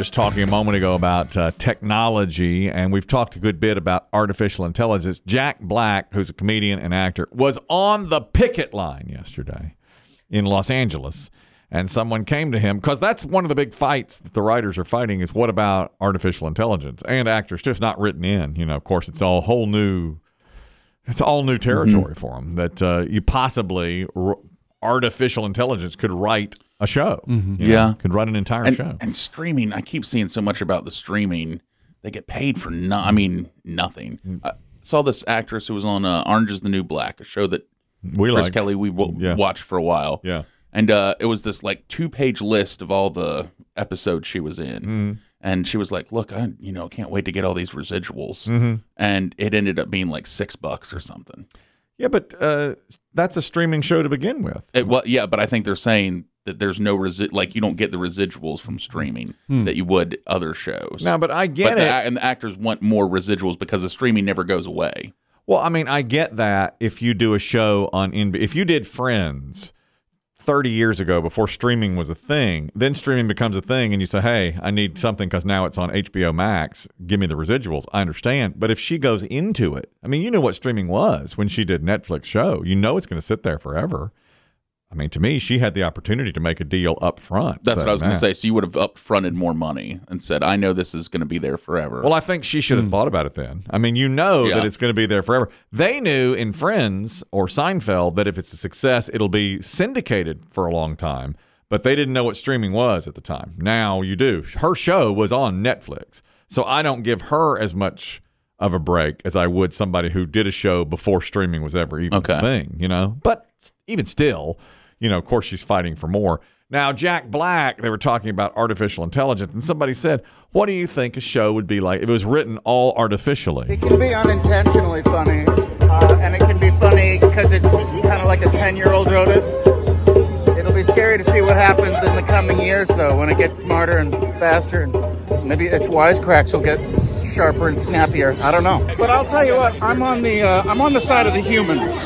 just talking a moment ago about uh, technology, and we've talked a good bit about artificial intelligence. Jack Black, who's a comedian and actor, was on the picket line yesterday in Los Angeles, and someone came to him because that's one of the big fights that the writers are fighting is what about artificial intelligence and actors just not written in. You know, of course, it's all whole new. It's all new territory for them that uh, you possibly r- artificial intelligence could write a show. know, Yeah. could run an entire and, show. and streaming i keep seeing so much about the streaming they get paid for no i mean nothing Mm. i saw this actress who was on uh, orange is the new black a show that we chris like, kelly we w- Yeah. watched for a while yeah. and uh, it was this like two page list of all the episodes she was in Mm-hmm. and she was like look i you know can't wait to get all these residuals Mm-hmm. and it ended up being like six bucks or something Yeah, but uh, that's a streaming show to begin with. it, well yeah but i think they're saying that there's no resi- like you don't get the residuals from streaming hmm. that you would other shows No, but I get the, it. a- and the actors want more residuals because the streaming never goes away. well, I mean, I get that if you do a show on NB if you did Friends 30 years ago before streaming was a thing, then streaming becomes a thing and you say, "Hey, I need something cuz now it's on HBO Max. Give me the residuals." I understand. But if she goes into it, I mean, you know what streaming was when she did Netflix show. You know it's going to sit there forever. I mean, to me, she had the opportunity to make a deal up front. That's what I was going to say. So you would have upfronted more money and said, "I know this is going to be there forever." Well, I think she should have hmm. thought about it then. I mean, you know Yeah. that it's going to be there forever. They knew in Friends or Seinfeld that if it's a success, it'll be syndicated for a long time, but they didn't know what streaming was at the time. Now you do. Her show was on Netflix. So I don't give her as much of a break as I would somebody who did a show before streaming was ever even Okay. a thing, you know? But even still, you know, of course she's fighting for more. Now, Jack Black, they were talking about artificial intelligence, and somebody said, What do you think a show would be like if it was written all artificially? It can be unintentionally funny, uh, and it can be funny because it's kind of like a 10 year old wrote it. It'll be scary to see what happens in the coming years, though, when it gets smarter and faster, and maybe its wisecracks will get sharper and snappier. I don't know. But I'll tell you what, I'm on the uh, I'm on the side of the humans.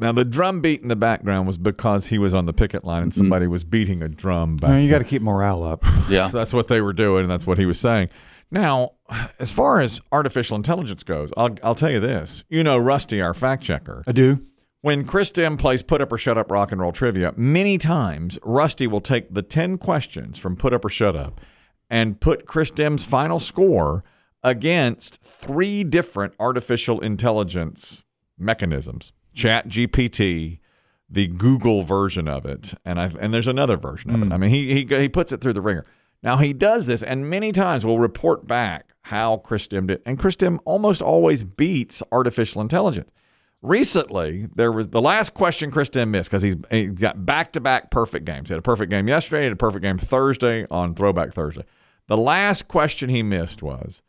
Now, the drum beat in the background was because he was on the picket line and somebody was beating a drum back. No, you got to keep morale up. yeah, That's what they were doing, and that's what he was saying. Now, as far as artificial intelligence goes, I'll, I'll tell you this. You know, Rusty, our fact checker, I do. when Chris Dim plays Put Up or Shut Up Rock and Roll Trivia, many times Rusty will take the 10 questions from Put Up or Shut Up and put Chris Dim's final score against three different artificial intelligence mechanisms Chat GPT, the Google version of it, and I and there's another version of it. Hmm. I mean, he, he he puts it through the ringer. Now he does this, and many times will report back how Chris Dim did, it. and Chris Dim almost always beats artificial intelligence. Recently, there was the last question Chris Dim missed because he's he got back to back perfect games. He had a perfect game yesterday, he had a perfect game Thursday on Throwback Thursday. The last question he missed was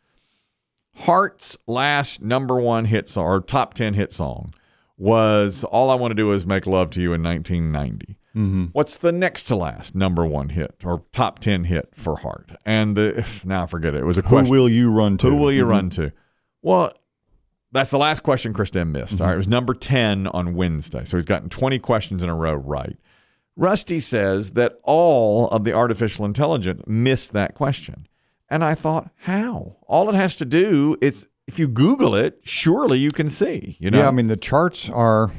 Heart's last number one hit song or top 10 hit song was All I Want to Do Is Make Love to You in 1990. Mm-hmm. What's the next to last number one hit or top 10 hit for Heart? And the, now I forget it. It was a question. Who will you run to? Who will you run to? Well, that's the last question Chris Dim missed. All right. It was number 10 on Wednesday. So he's gotten 20 questions in a row right. Rusty says that all of the artificial intelligence missed that question. And I thought, how? All it has to do is if you Google it, surely you can see. You know, Yeah, I mean the charts are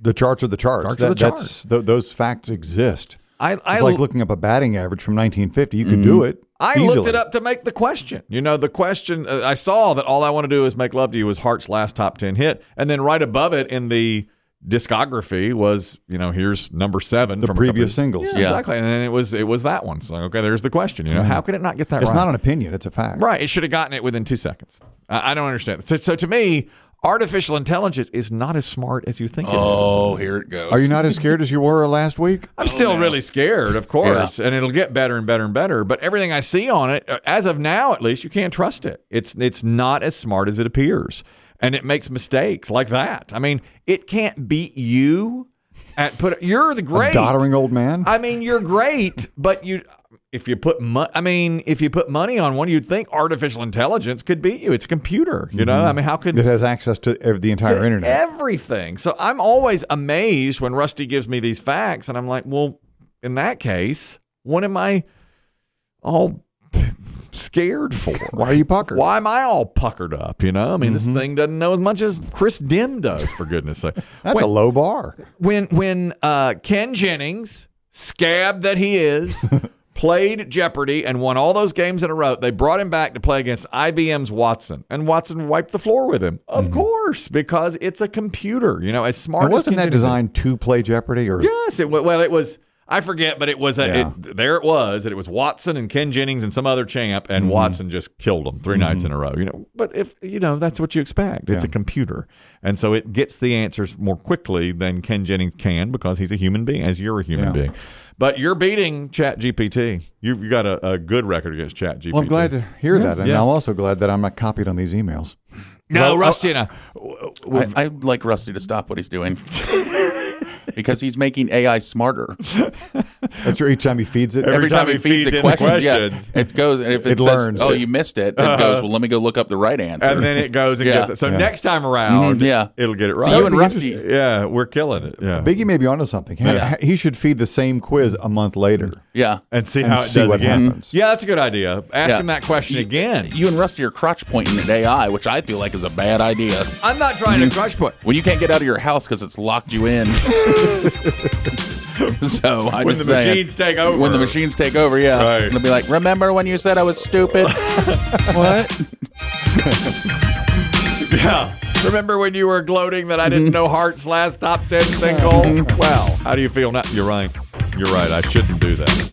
the charts are the charts. Charts are the That's th- those facts exist. I, I, It's like looking up a batting average from 1950. You could do it. I easily. looked it up to make the question. You know, the question uh, I saw that all I want to do is make love to you was Heart's last top 10 hit. And then right above it in the discography was, you know, here's number seven The from previous singles. Yeah, exactly. And then it was it was that one. So okay, there's the question. You know, how can it not get that It's right? not an opinion. It's a fact. right. It should have gotten it within two seconds. I, I don't understand. So, so to me, artificial intelligence is not as smart as you think it is. Oh, here it goes. Are you not as scared as you were last week? I'm still really scared, of course, and it'll get better and better and better. But everything I see on it, uh, as of now, at least, you can't trust it. It's it's not as smart as it appears, and it makes mistakes like that. I mean, it can't beat you at put. You're the great A doddering old man. I mean, you're great, but you. If you put money, I mean, if you put money on one, you'd think artificial intelligence could beat you. It's a computer, you know. Mm-hmm. I mean, how could it has access to the entire to internet. Everything. So I'm always amazed when Rusty gives me these facts, and I'm like, well, in that case, what am I all scared for? Why are you puckered? Why am I all puckered up? You know, I mean, Mm-hmm. this thing doesn't know as much as Chris Dim does. For goodness' sake, That's when, a low bar. when when uh, Ken Jennings, scab that he is, played Jeopardy and won all those games in a row, they brought him back to play against IBM's Watson, and Watson wiped the floor with him. Of course, because it's a computer. You know, as smart And as wasn't Ken that designed to play Jeopardy? Or Yes, it well, it was. I forget, but it was a, Yeah. it, there. It was, and it was Watson and Ken Jennings and some other champ, and Mm-hmm. Watson just killed them 3 nights in a row. You know, but if you know, that's what you expect. It's a computer, and so it gets the answers more quickly than Ken Jennings can because he's a human being, as you're a human Yeah. being. But you're beating Chat GPT. You've you got a, a good record against Chat GPT. Well, I'm glad to hear that, and. I'm also glad that I'm not copied on these emails. no, Well, Rusty. and I- I, I'd like Rusty to stop what he's doing because he's making AI smarter. That's true. Each time he feeds it, Every time he feeds in the questions, yeah, it goes and if it, It says, learns. "Oh, you missed it," it goes, "Well, let me go look up the right answer." and then it goes and Yeah. gets it. So Yeah. next time around, Mhm, yeah. it'll get it right. So you and Rusty, yeah, we're killing it. Yeah. Biggie may be onto something. He- Yeah. He should feed the same quiz a month later. yeah. and see And how it see does what again. happens. Yeah, that's a good idea. Ask Yeah. him that question You- again. You and Rusty are crotch pointing at AI, which I feel like is a bad idea. I'm not trying to crotch point. When you can't get out of your house because it's locked you in. so I When the saying, machines take over. when the machines take over, yeah, Right. it'll be like, remember when you said I was stupid? what? Yeah. Remember when you were gloating that I didn't know Heart's last top ten single? Well, how do you feel now? You're right. You're right. I shouldn't do that.